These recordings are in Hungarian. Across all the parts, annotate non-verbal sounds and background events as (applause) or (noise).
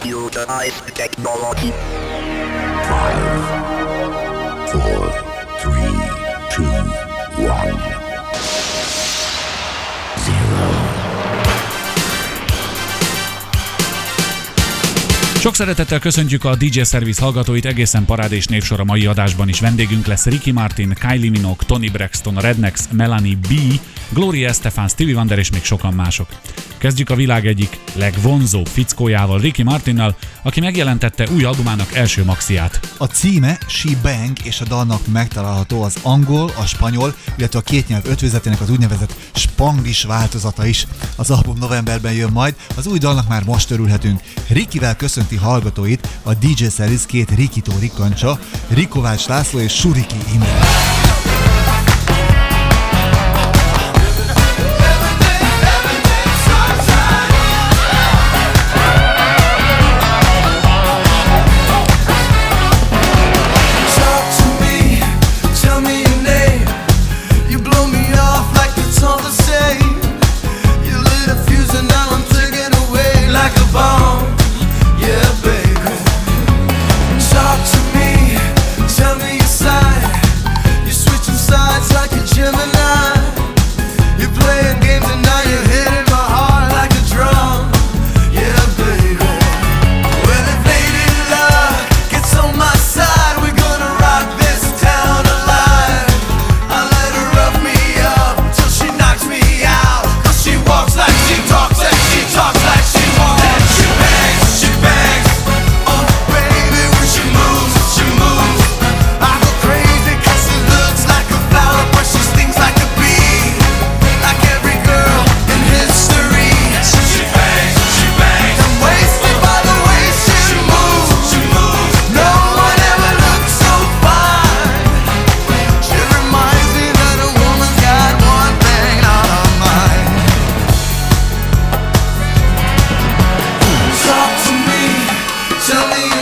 Computerized technology. Five, four, three, two, one, Sok szeretettel köszöntjük a DJ Service hallgatóit, egészen parád és névsor a mai adásban is. Vendégünk lesz Ricky Martin, Kylie Minogue, Tony Braxton, Rednex, Melanie B, Gloria Estefan, Stevie Wonder és még sokan mások. Kezdjük a világ egyik legvonzóbb fickójával, Ricky Martinnal, aki megjelentette új albumának első maxiát. A címe She Bang és a dalnak megtalálható az angol, a spanyol, illetve a két nyelv ötvözetének az úgynevezett spanglis változata is. Az album novemberben jön majd, az új dalnak már most örülhetünk. Rikivel köszönti hallgatóit a DJ Series két Rikitó Rikancsa, Rikovács László és Suriki Imre. Tell me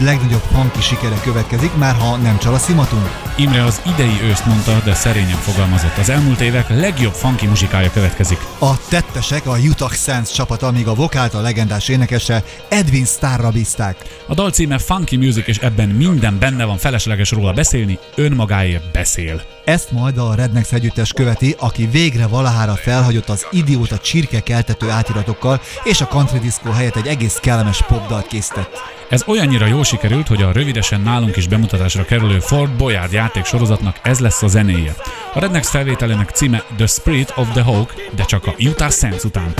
legnagyobb funky sikere következik, már ha nem csal a szimatunk. Imre az idei őszt mondta, de szerényen fogalmazott. Az elmúlt évek legjobb funky muzsikája következik. A tettesek, a Utah Sands csapata, míg a vokált a legendás énekese Edwin Starra bízták. A dal címe Funky Music, és ebben minden benne van, felesleges róla beszélni, önmagáért beszél. Ezt majd a Rednex együttes követi, aki végre valahára felhagyott az idióta csirke keltető átiratokkal, és a country disco helyett egy egész kellemes popdalt készített. Ez olyannyira jól sikerült, hogy a rövidesen nálunk is bemutatásra kerülő Fort Boyard játék sorozatnak ez lesz a zenéje. A Rednex felvételének címe The Spirit of the Hawk, de csak a Utah Sands után.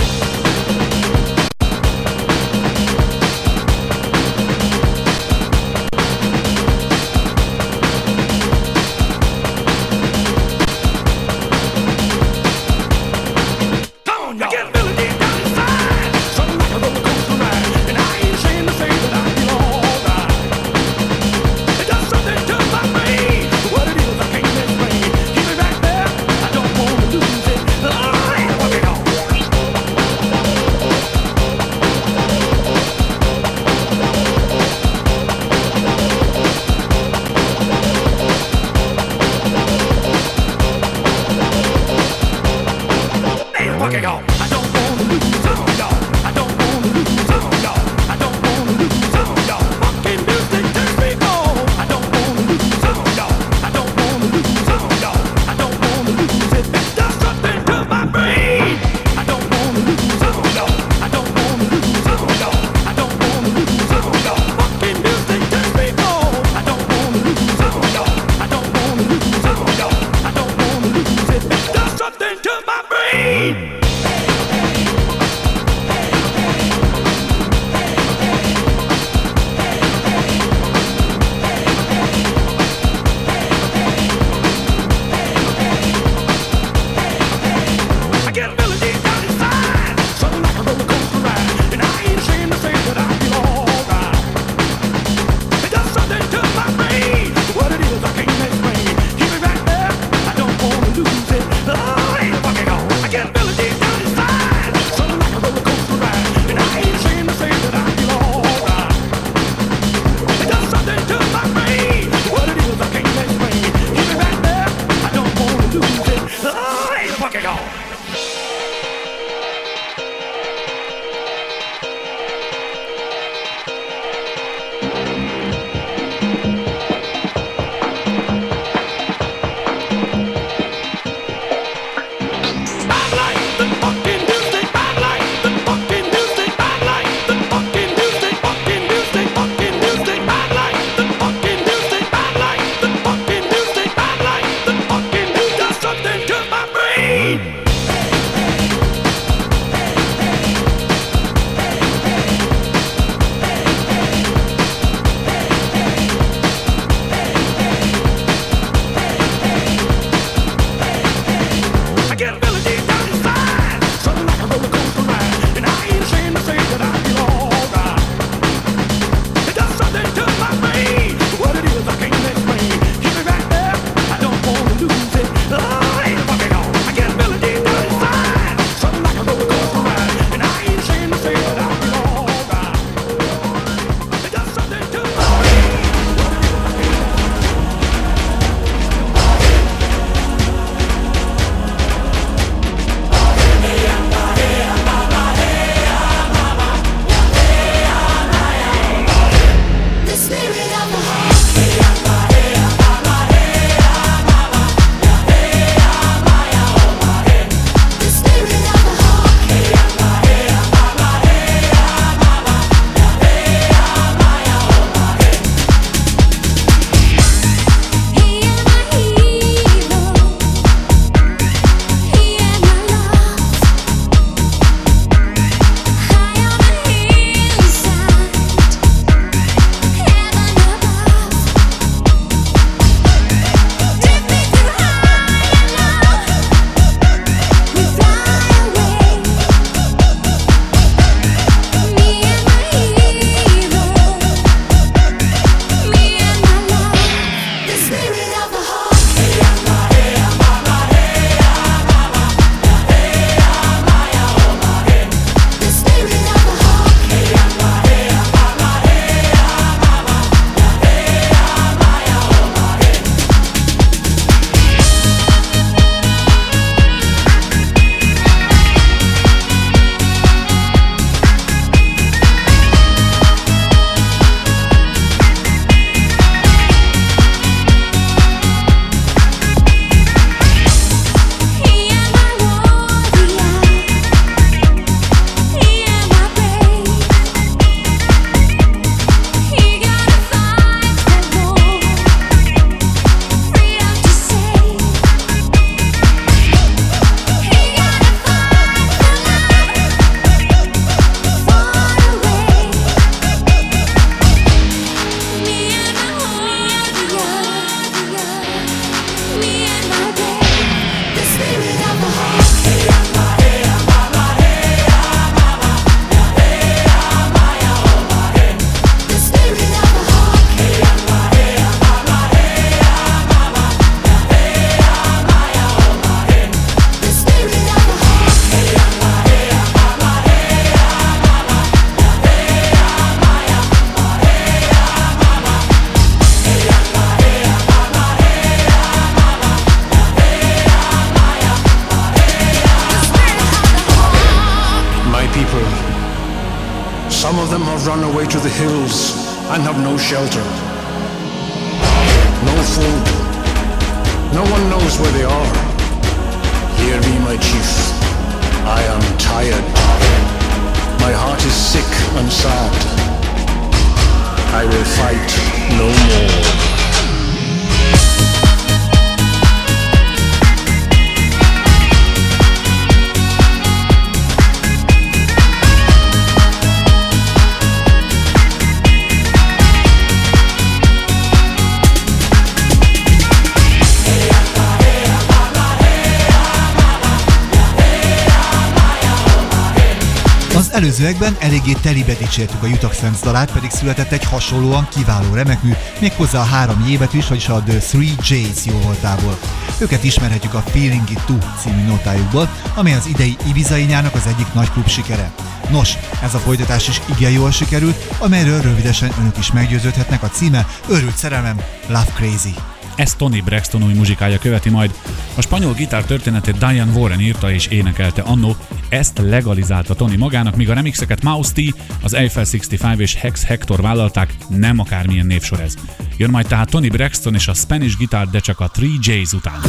eléggé telibe dicsértük a Jutak Sense dalát, pedig született egy hasonlóan kiváló remekmű, méghozzá a három évet is, vagyis a The Three J's jóvoltából. Őket ismerhetjük a Feeling It Too című notájukból, amely az idei Ibizai nyárnak az egyik nagy klub sikere. Nos, ez a folytatás is igen jól sikerült, amelyről rövidesen önök is meggyőződhetnek a címe Örült szerelem Love Crazy. Ezt Tony Braxton új muzsikája követi majd. A spanyol gitár történetét Diane Warren írta és énekelte annó, ezt legalizálta Tony magának, míg a remixeket Mouse T, az Eiffel 65 és Hex Hector vállalták, nem akármilyen névsor ez. Jön majd tehát Tony Braxton és a Spanish Guitar, de csak a 3 J's után.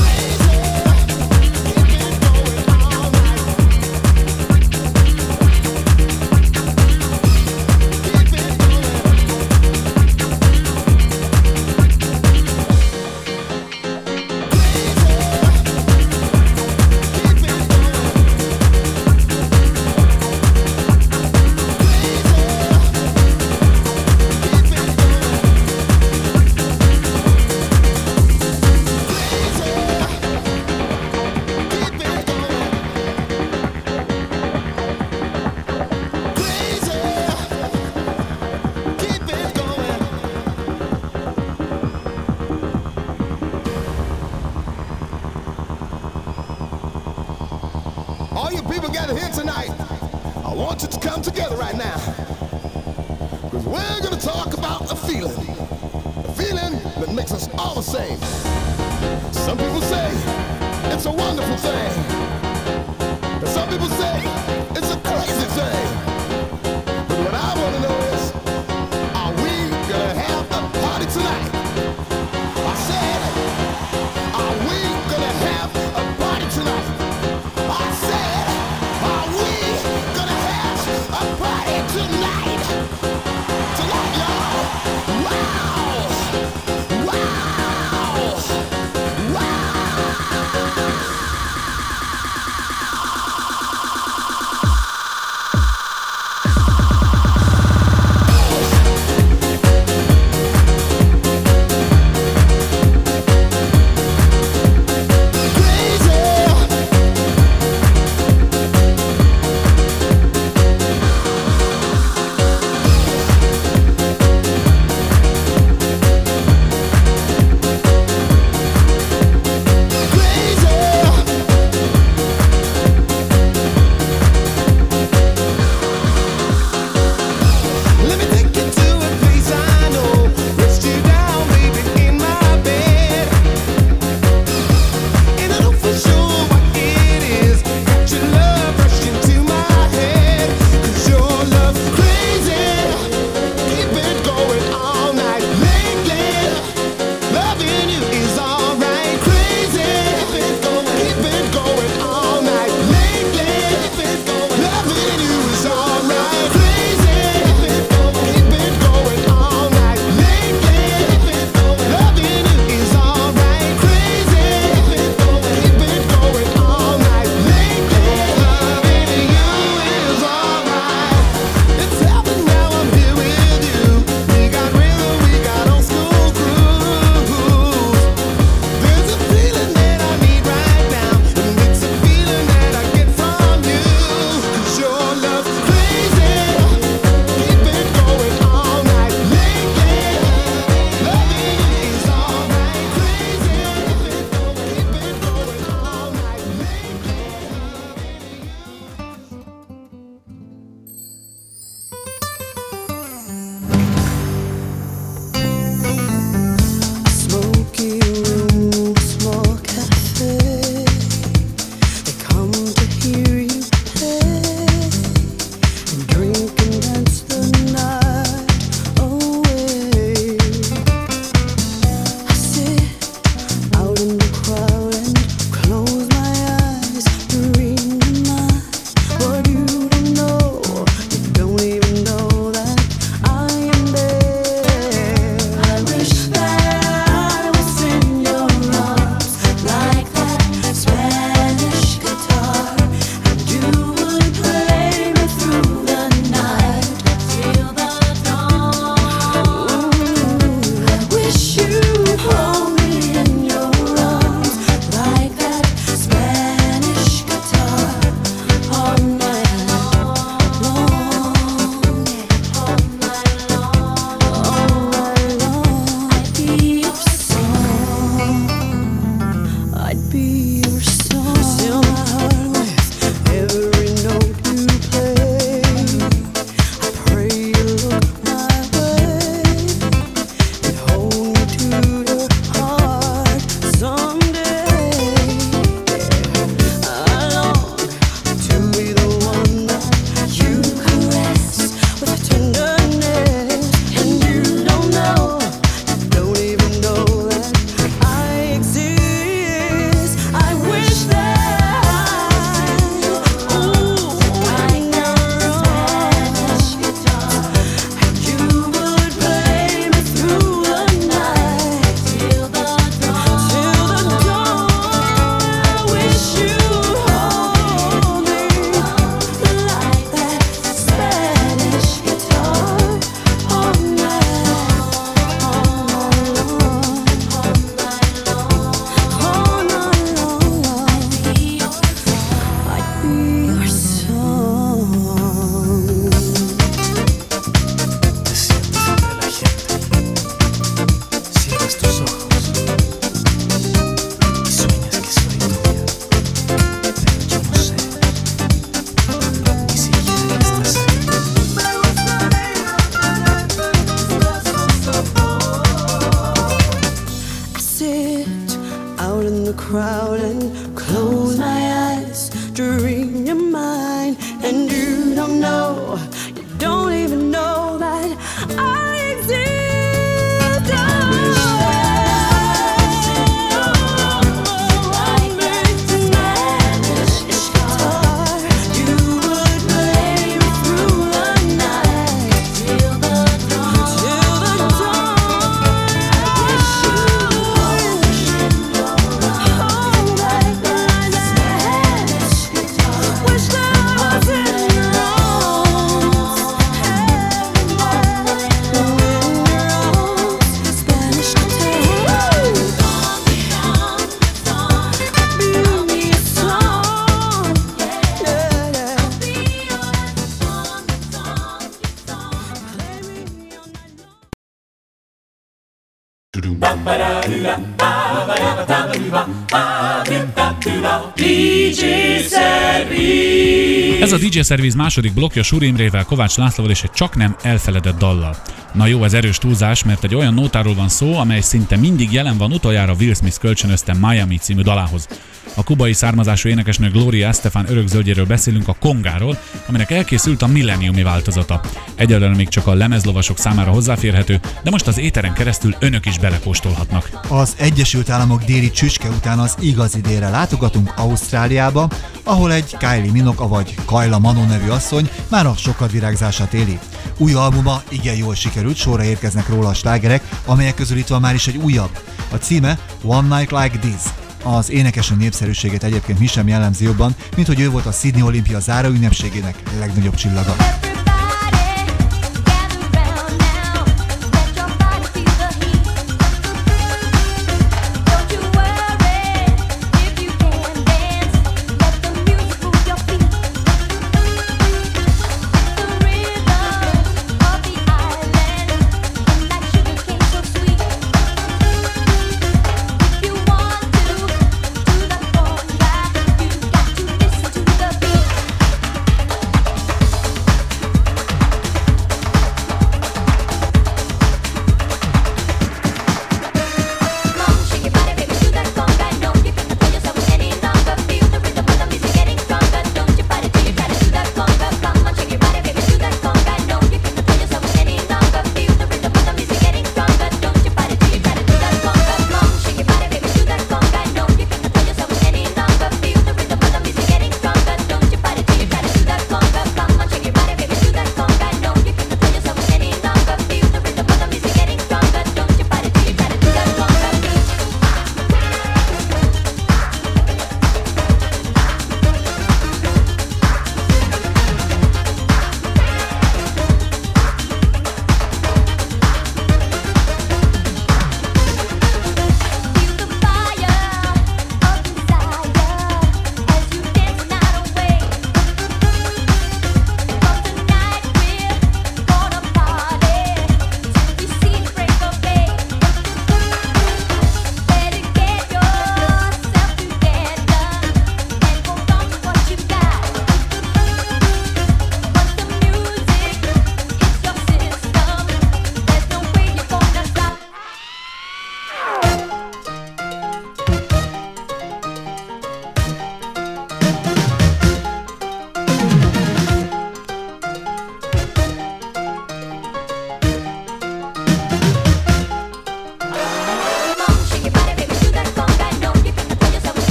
Ez a DJ Service második blokja Suri Imrével, Kovács Lászlóval és egy csak nem elfeledett dallal. Na jó, ez erős túlzás, mert egy olyan nótáról van szó, amely szinte mindig jelen van utoljára Will Smith kölcsönözte Miami című dalához. A kubai származású énekesnő Gloria Estefan örökzöldjéről beszélünk a kongáról, aminek elkészült a milleniumi változata. Egyelőre még csak a lemezlovasok számára hozzáférhető, de most az éteren keresztül önök is belekóstolhatnak. Az Egyesült Államok déli csücske után az igazi délre látogatunk Ausztráliába, ahol egy Kylie Minogue, vagy Kajla Manon nevű asszony már a sokat virágzását éli. Új albuma igen jól sikerült, sorra érkeznek róla a slágerek, amelyek közül itt van már is egy újabb. A címe One Night Like This. Az énekesnő népszerűségét egyébként mi sem jellemzi jobban, mint hogy ő volt a Sydney Olimpia záró ünnepségének legnagyobb csillaga.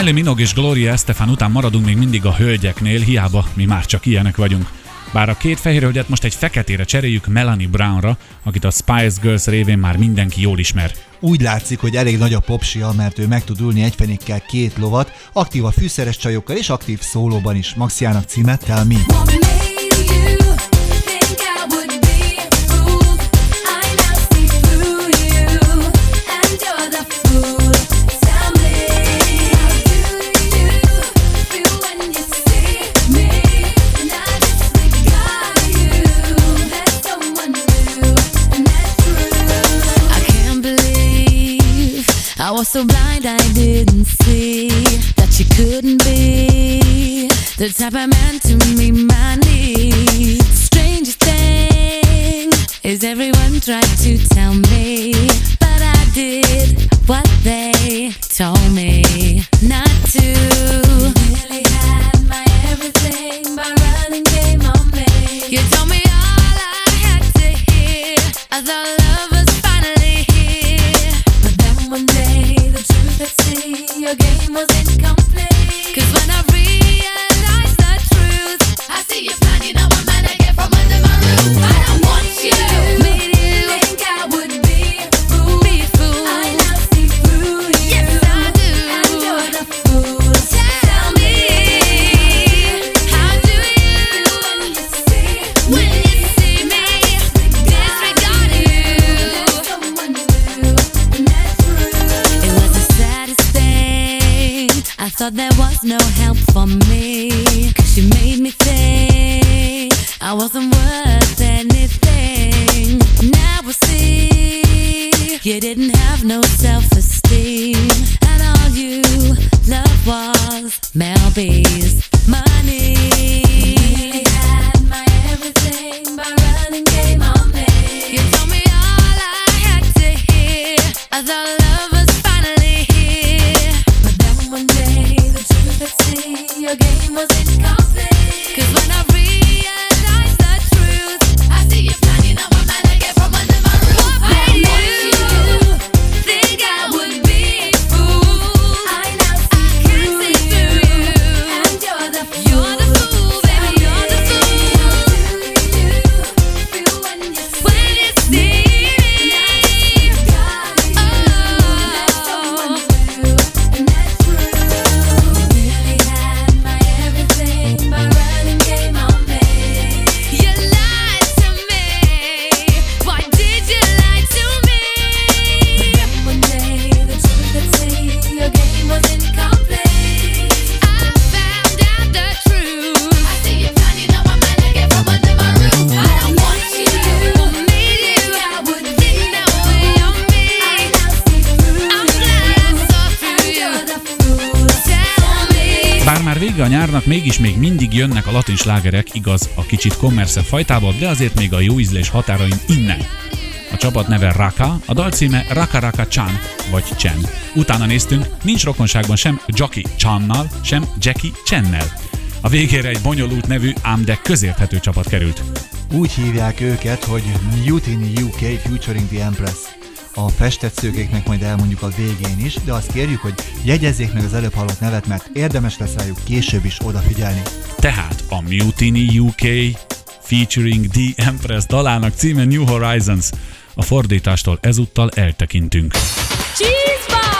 Kylie Minogue és Gloria Estefan után maradunk még mindig a hölgyeknél, hiába mi már csak ilyenek vagyunk. Bár a két fehér hölgyet most egy feketére cseréljük Melanie Brownra, akit a Spice Girls révén már mindenki jól ismer. Úgy látszik, hogy elég nagy a popsia, mert ő meg tud ülni egyfenékkel két lovat, aktív a fűszeres csajokkal és aktív szólóban is. Maxiának címet Tell Me. latin slágerek, igaz, a kicsit kommersze fajtába, de azért még a jó ízlés határain innen. A csapat neve Raka, a dal címe Raka Raka Chan, vagy Chen. Utána néztünk, nincs rokonságban sem Jackie Channal, sem Jackie Chennel. A végére egy bonyolult nevű, ám de közérthető csapat került. Úgy hívják őket, hogy Mutiny UK featuring the Empress a festett szőkéknek majd elmondjuk a végén is, de azt kérjük, hogy jegyezzék meg az előbb hallott nevet, mert érdemes lesz rájuk később is odafigyelni. Tehát a Mutiny UK featuring The Empress dalának címe New Horizons. A fordítástól ezúttal eltekintünk. Cheese bar.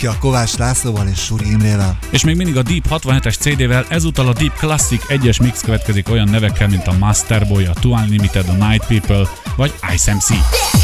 Blokja Kovács Lászlóval és Suri Imrével. És még mindig a Deep 67-es CD-vel, ezúttal a Deep Classic egyes mix következik olyan nevekkel, mint a Masterboy, a Two Unlimited, a Night People vagy Ice MC. I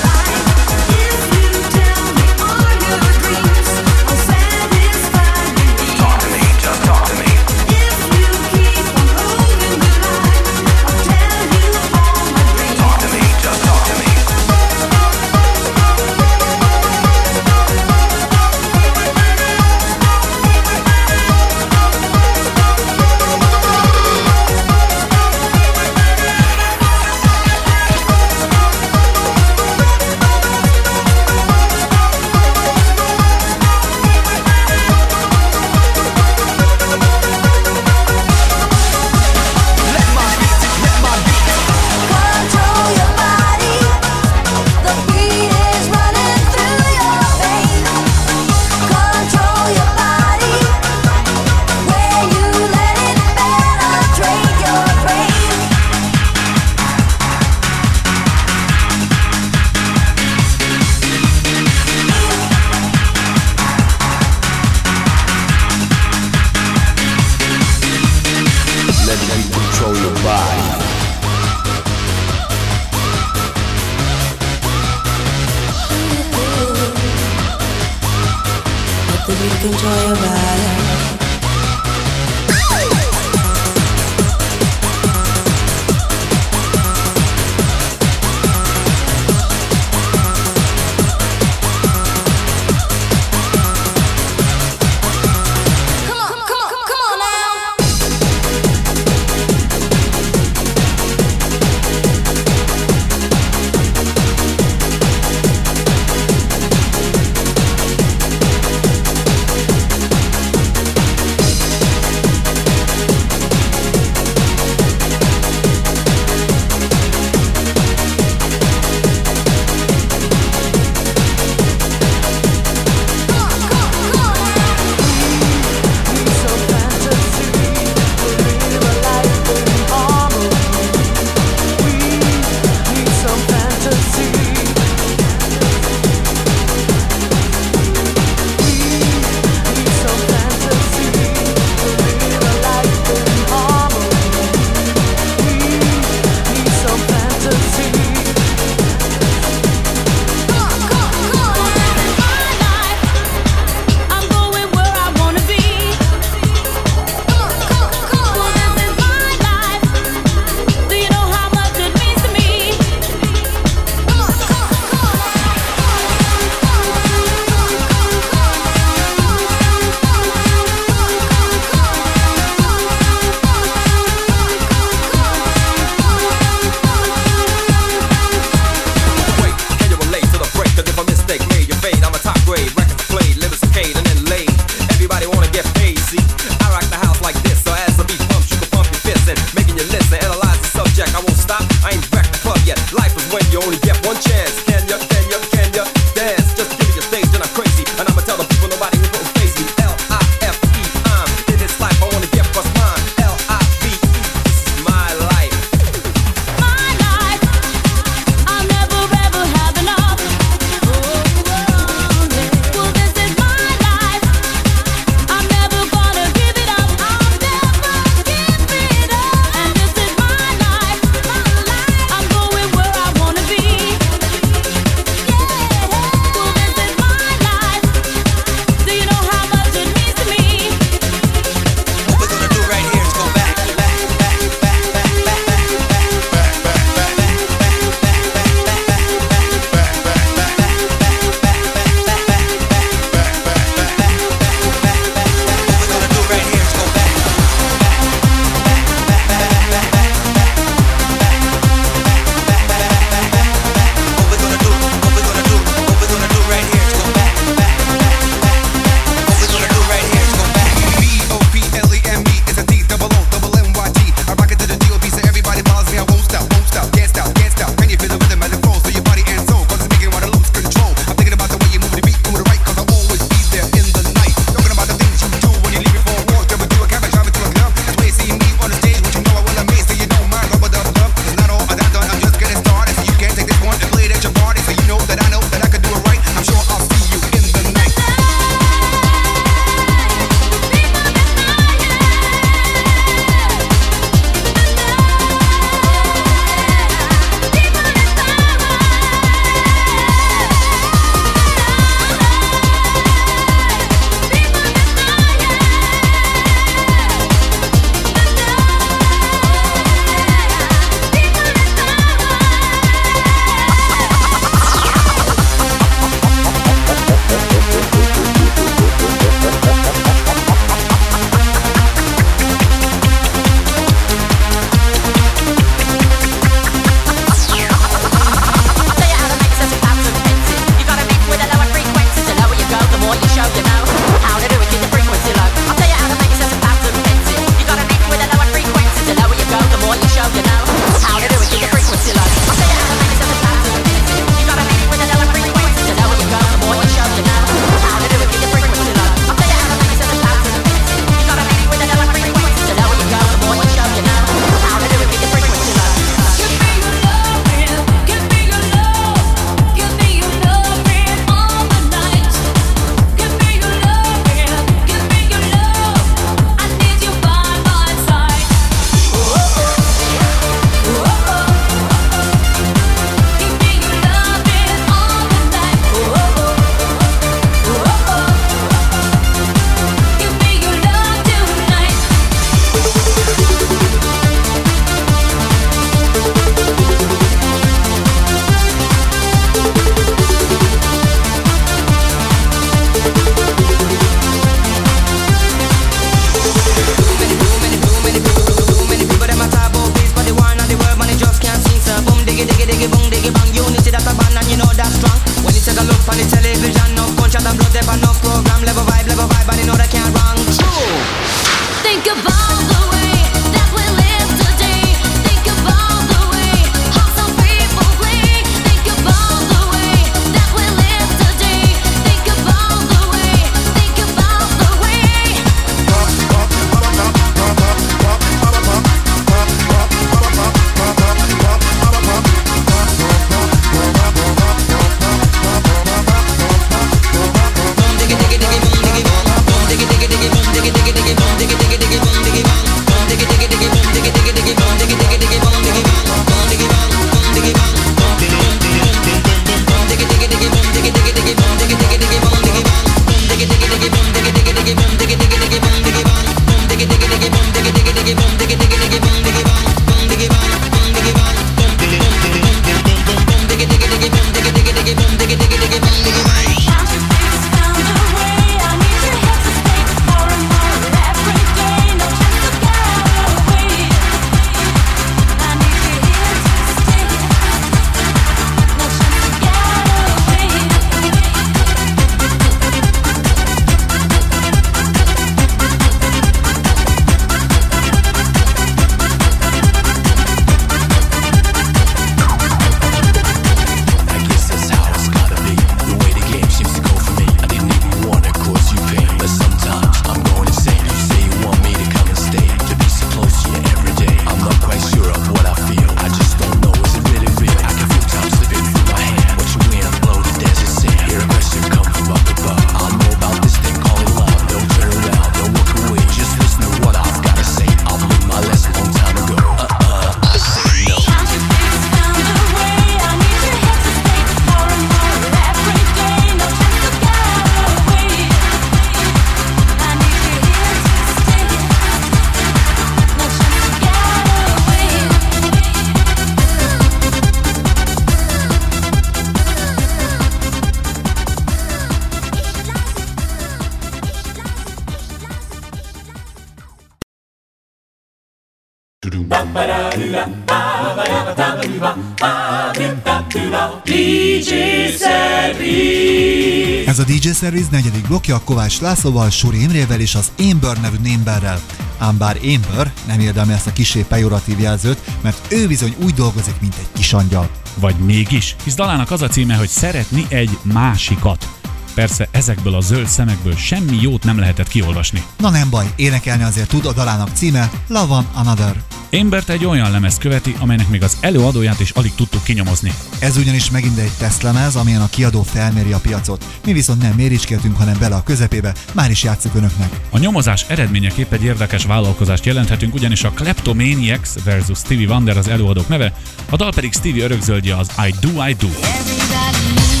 DJ Service negyedik blokja Kovács Lászlóval, Suri Imrével és az Amber nevű némberrel. Ám bár Amber nem érdemli ezt a kisé pejoratív jelzőt, mert ő bizony úgy dolgozik, mint egy kisangyal. Vagy mégis, hisz dalának az a címe, hogy szeretni egy másikat. Persze ezekből a zöld szemekből semmi jót nem lehetett kiolvasni. Na nem baj, énekelni azért tud, a dalának címe Love on Another. Ambert egy olyan lemez követi, amelynek még az előadóját is alig tudtuk kinyomozni. Ez ugyanis megint egy tesztlemez, amilyen a kiadó felméri a piacot. Mi viszont nem méricskéltünk, hanem bele a közepébe, már is játszuk önöknek. A nyomozás eredményeképp egy érdekes vállalkozást jelenthetünk, ugyanis a Kleptomaniacs versus Stevie Wonder az előadók neve, a dal pedig Stevie örökzöldje az I Do I Do. to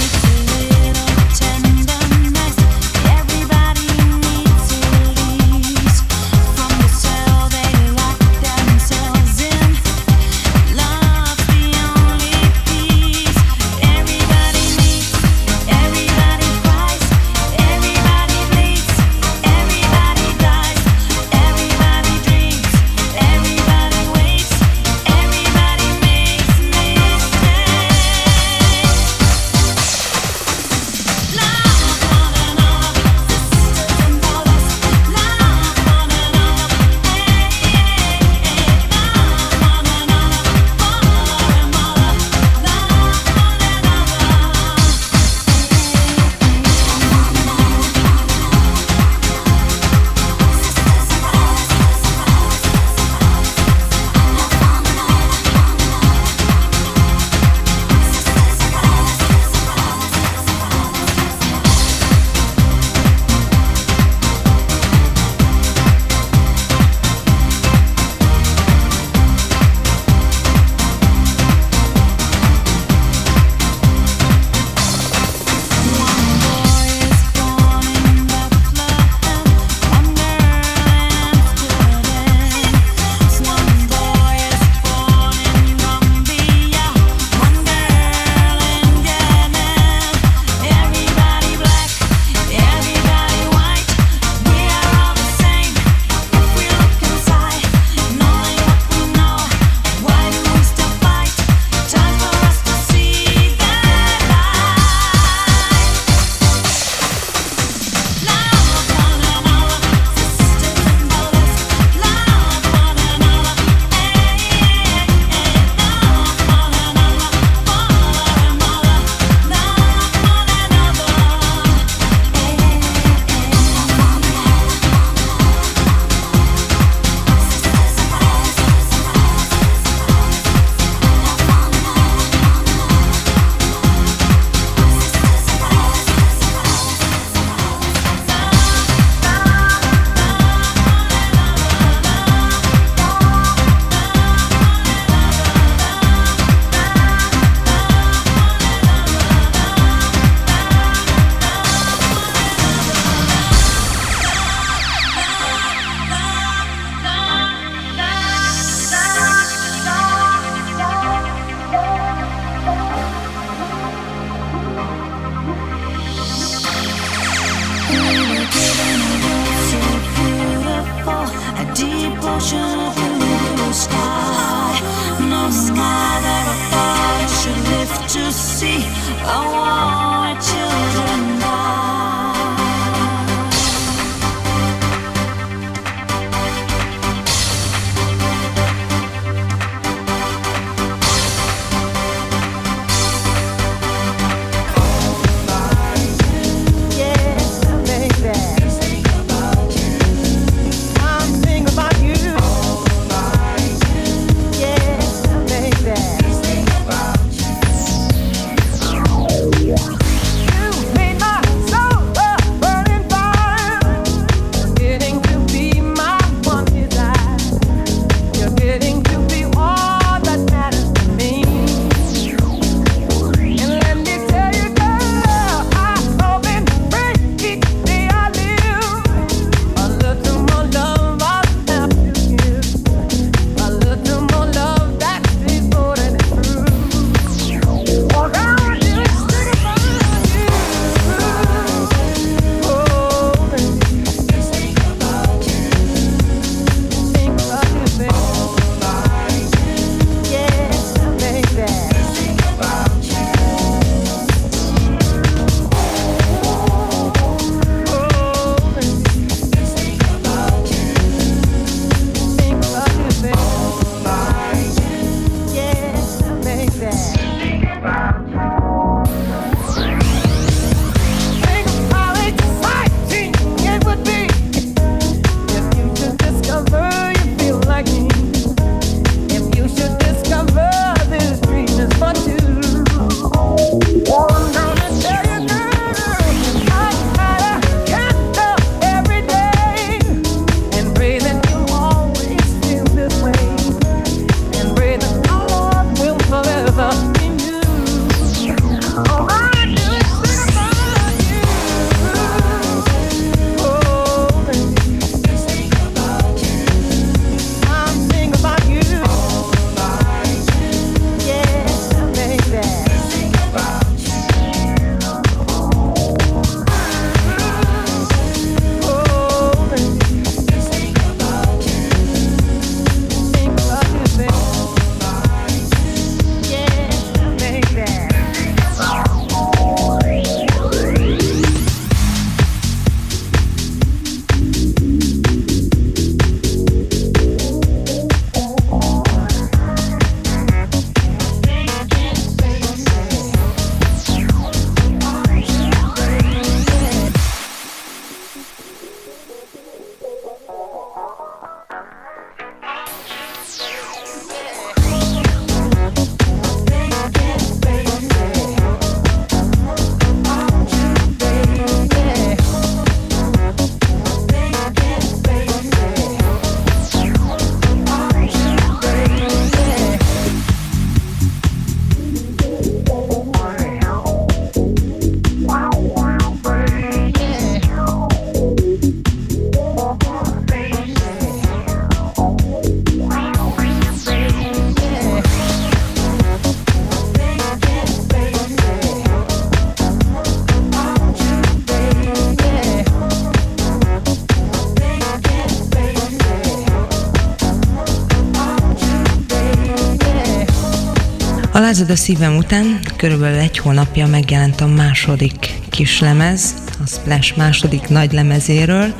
Házad a szívem után körülbelül egy hónapja megjelent a második kislemez, a Splash második nagy lemezéről,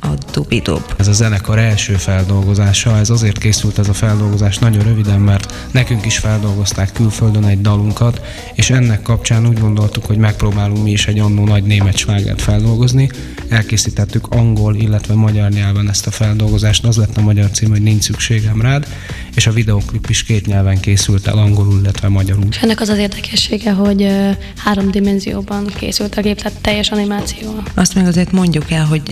a Dubidub. Ez a zenekar első feldolgozása, ez azért készült ez a feldolgozás nagyon röviden, mert nekünk is feldolgozták külföldön egy dalunkat, és ennek kapcsán úgy gondoltuk, hogy megpróbálunk mi is egy annó nagy német slágert feldolgozni. Elkészítettük angol, illetve magyar nyelven ezt a feldolgozást, az lett a magyar cím, hogy Nincs szükségem rád, és a videoklip is két nyelven készült el, angolul, illetve magyarul. És ennek az az érdekessége, hogy három dimenzióban készült a gép, tehát teljes animációval. Azt meg azért mondjuk el, hogy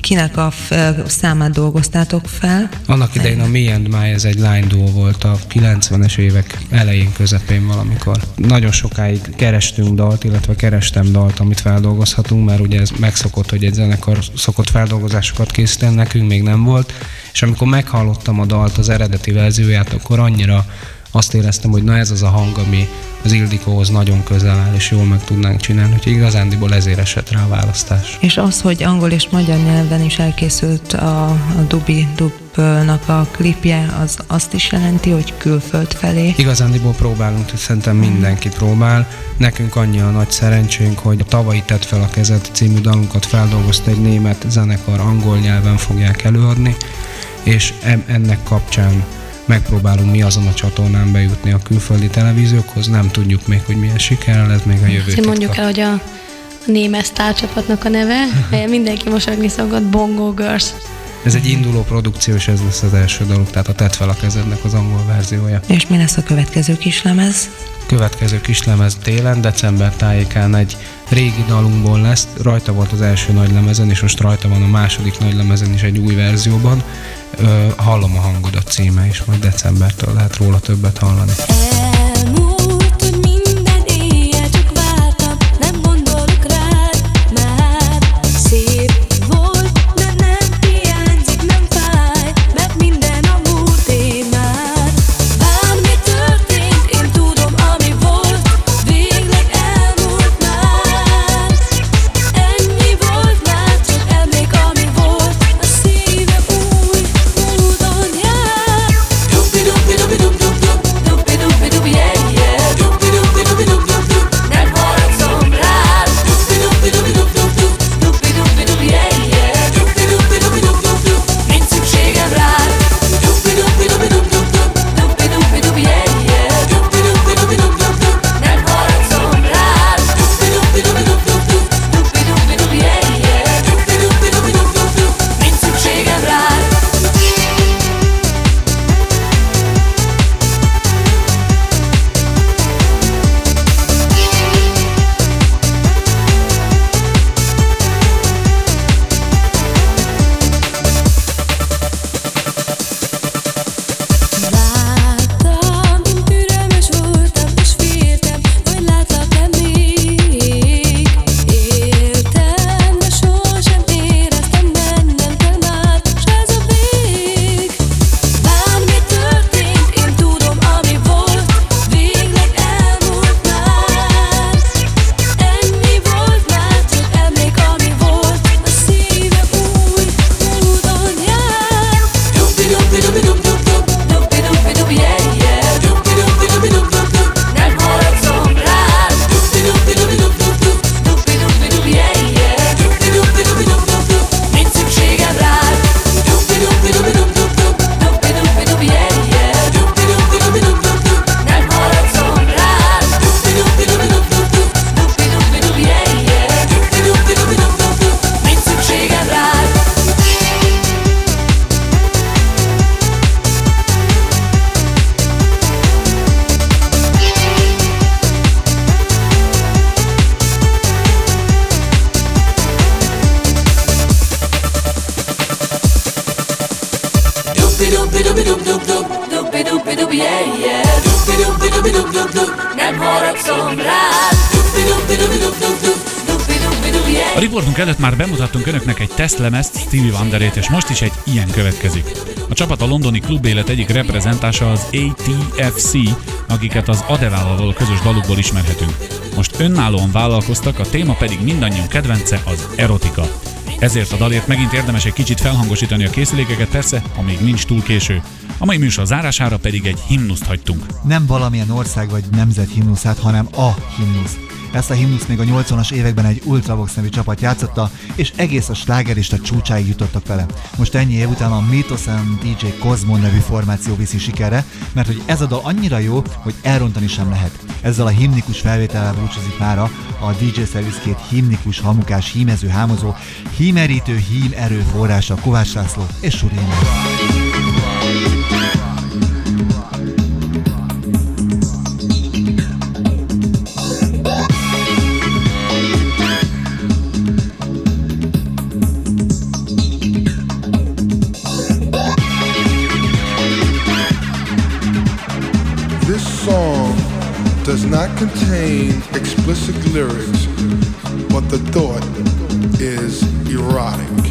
kinek a f- számát dolgoztátok fel. Annak idején a Me and My ez egy line duo volt a 90-es évek elején, közepén valamikor. Nagyon sokáig kerestünk dalt, illetve kerestem dalt, amit feldolgozhatunk, mert ugye ez megszokott, hogy egy zenekar szokott feldolgozásokat készíteni, nekünk még nem volt. És amikor meghallottam a dalt, az eredeti verzióját, akkor annyira azt éreztem, hogy na ez az a hang, ami az Ildikóhoz nagyon közel áll, és jól meg tudnánk csinálni, hogy igazándiból ezért esett rá a választás. És az, hogy angol és magyar nyelven is elkészült a, a Dubi Dubnak a klipje, az azt is jelenti, hogy külföld felé. Igazándiból próbálunk, hogy szerintem mindenki próbál. Nekünk annyi a nagy szerencsénk, hogy a tavalyi Tett fel a kezet című dalunkat feldolgozta egy német zenekar, angol nyelven fogják előadni, és ennek kapcsán megpróbálunk mi azon a csatornán bejutni a külföldi televíziókhoz. Nem tudjuk még, hogy milyen sikerrel, ez még a jövő Azért titka. mondjuk el, hogy a, német sztárcsapatnak a neve, (laughs) mindenki mosogni szokott, Bongo Girls. Ez egy induló produkció, és ez lesz az első daluk, tehát a Tett fel a kezednek az angol verziója. És mi lesz a következő kislemez? Következő kislemez télen, december tájékán egy régi dalunkból lesz. Rajta volt az első nagy lemezen, és most rajta van a második nagy lemezen is egy új verzióban. Ö, hallom a hangodat címe, és majd decembertől lehet róla többet hallani. Elmúlt, egy tesztlemezt Stevie Wonderét, és most is egy ilyen következik. A csapat a londoni klubélet egyik reprezentása az ATFC, akiket az Adevával közös dalukból ismerhetünk. Most önállóan vállalkoztak, a téma pedig mindannyiunk kedvence az erotika. Ezért a dalért megint érdemes egy kicsit felhangosítani a készülékeket, persze, amíg nincs túl késő. A mai műsor zárására pedig egy himnuszt hagytunk. Nem valamilyen ország vagy nemzet himnuszát, hanem a himnusz. Ezt a himnusz még a 80-as években egy Ultravox nevű csapat játszotta, és egész a slágerista csúcsáig jutottak vele. Most ennyi év után a Mythos DJ Cosmo nevű formáció viszi sikerre, mert hogy ez a dal annyira jó, hogy elrontani sem lehet. Ezzel a himnikus felvétellel búcsúzik mára a DJ Service két himnikus, hamukás, hímező, hámozó, hímerítő hím erőforrása Kovács László és Suri Imre. Contain explicit lyrics, but the thought is erotic.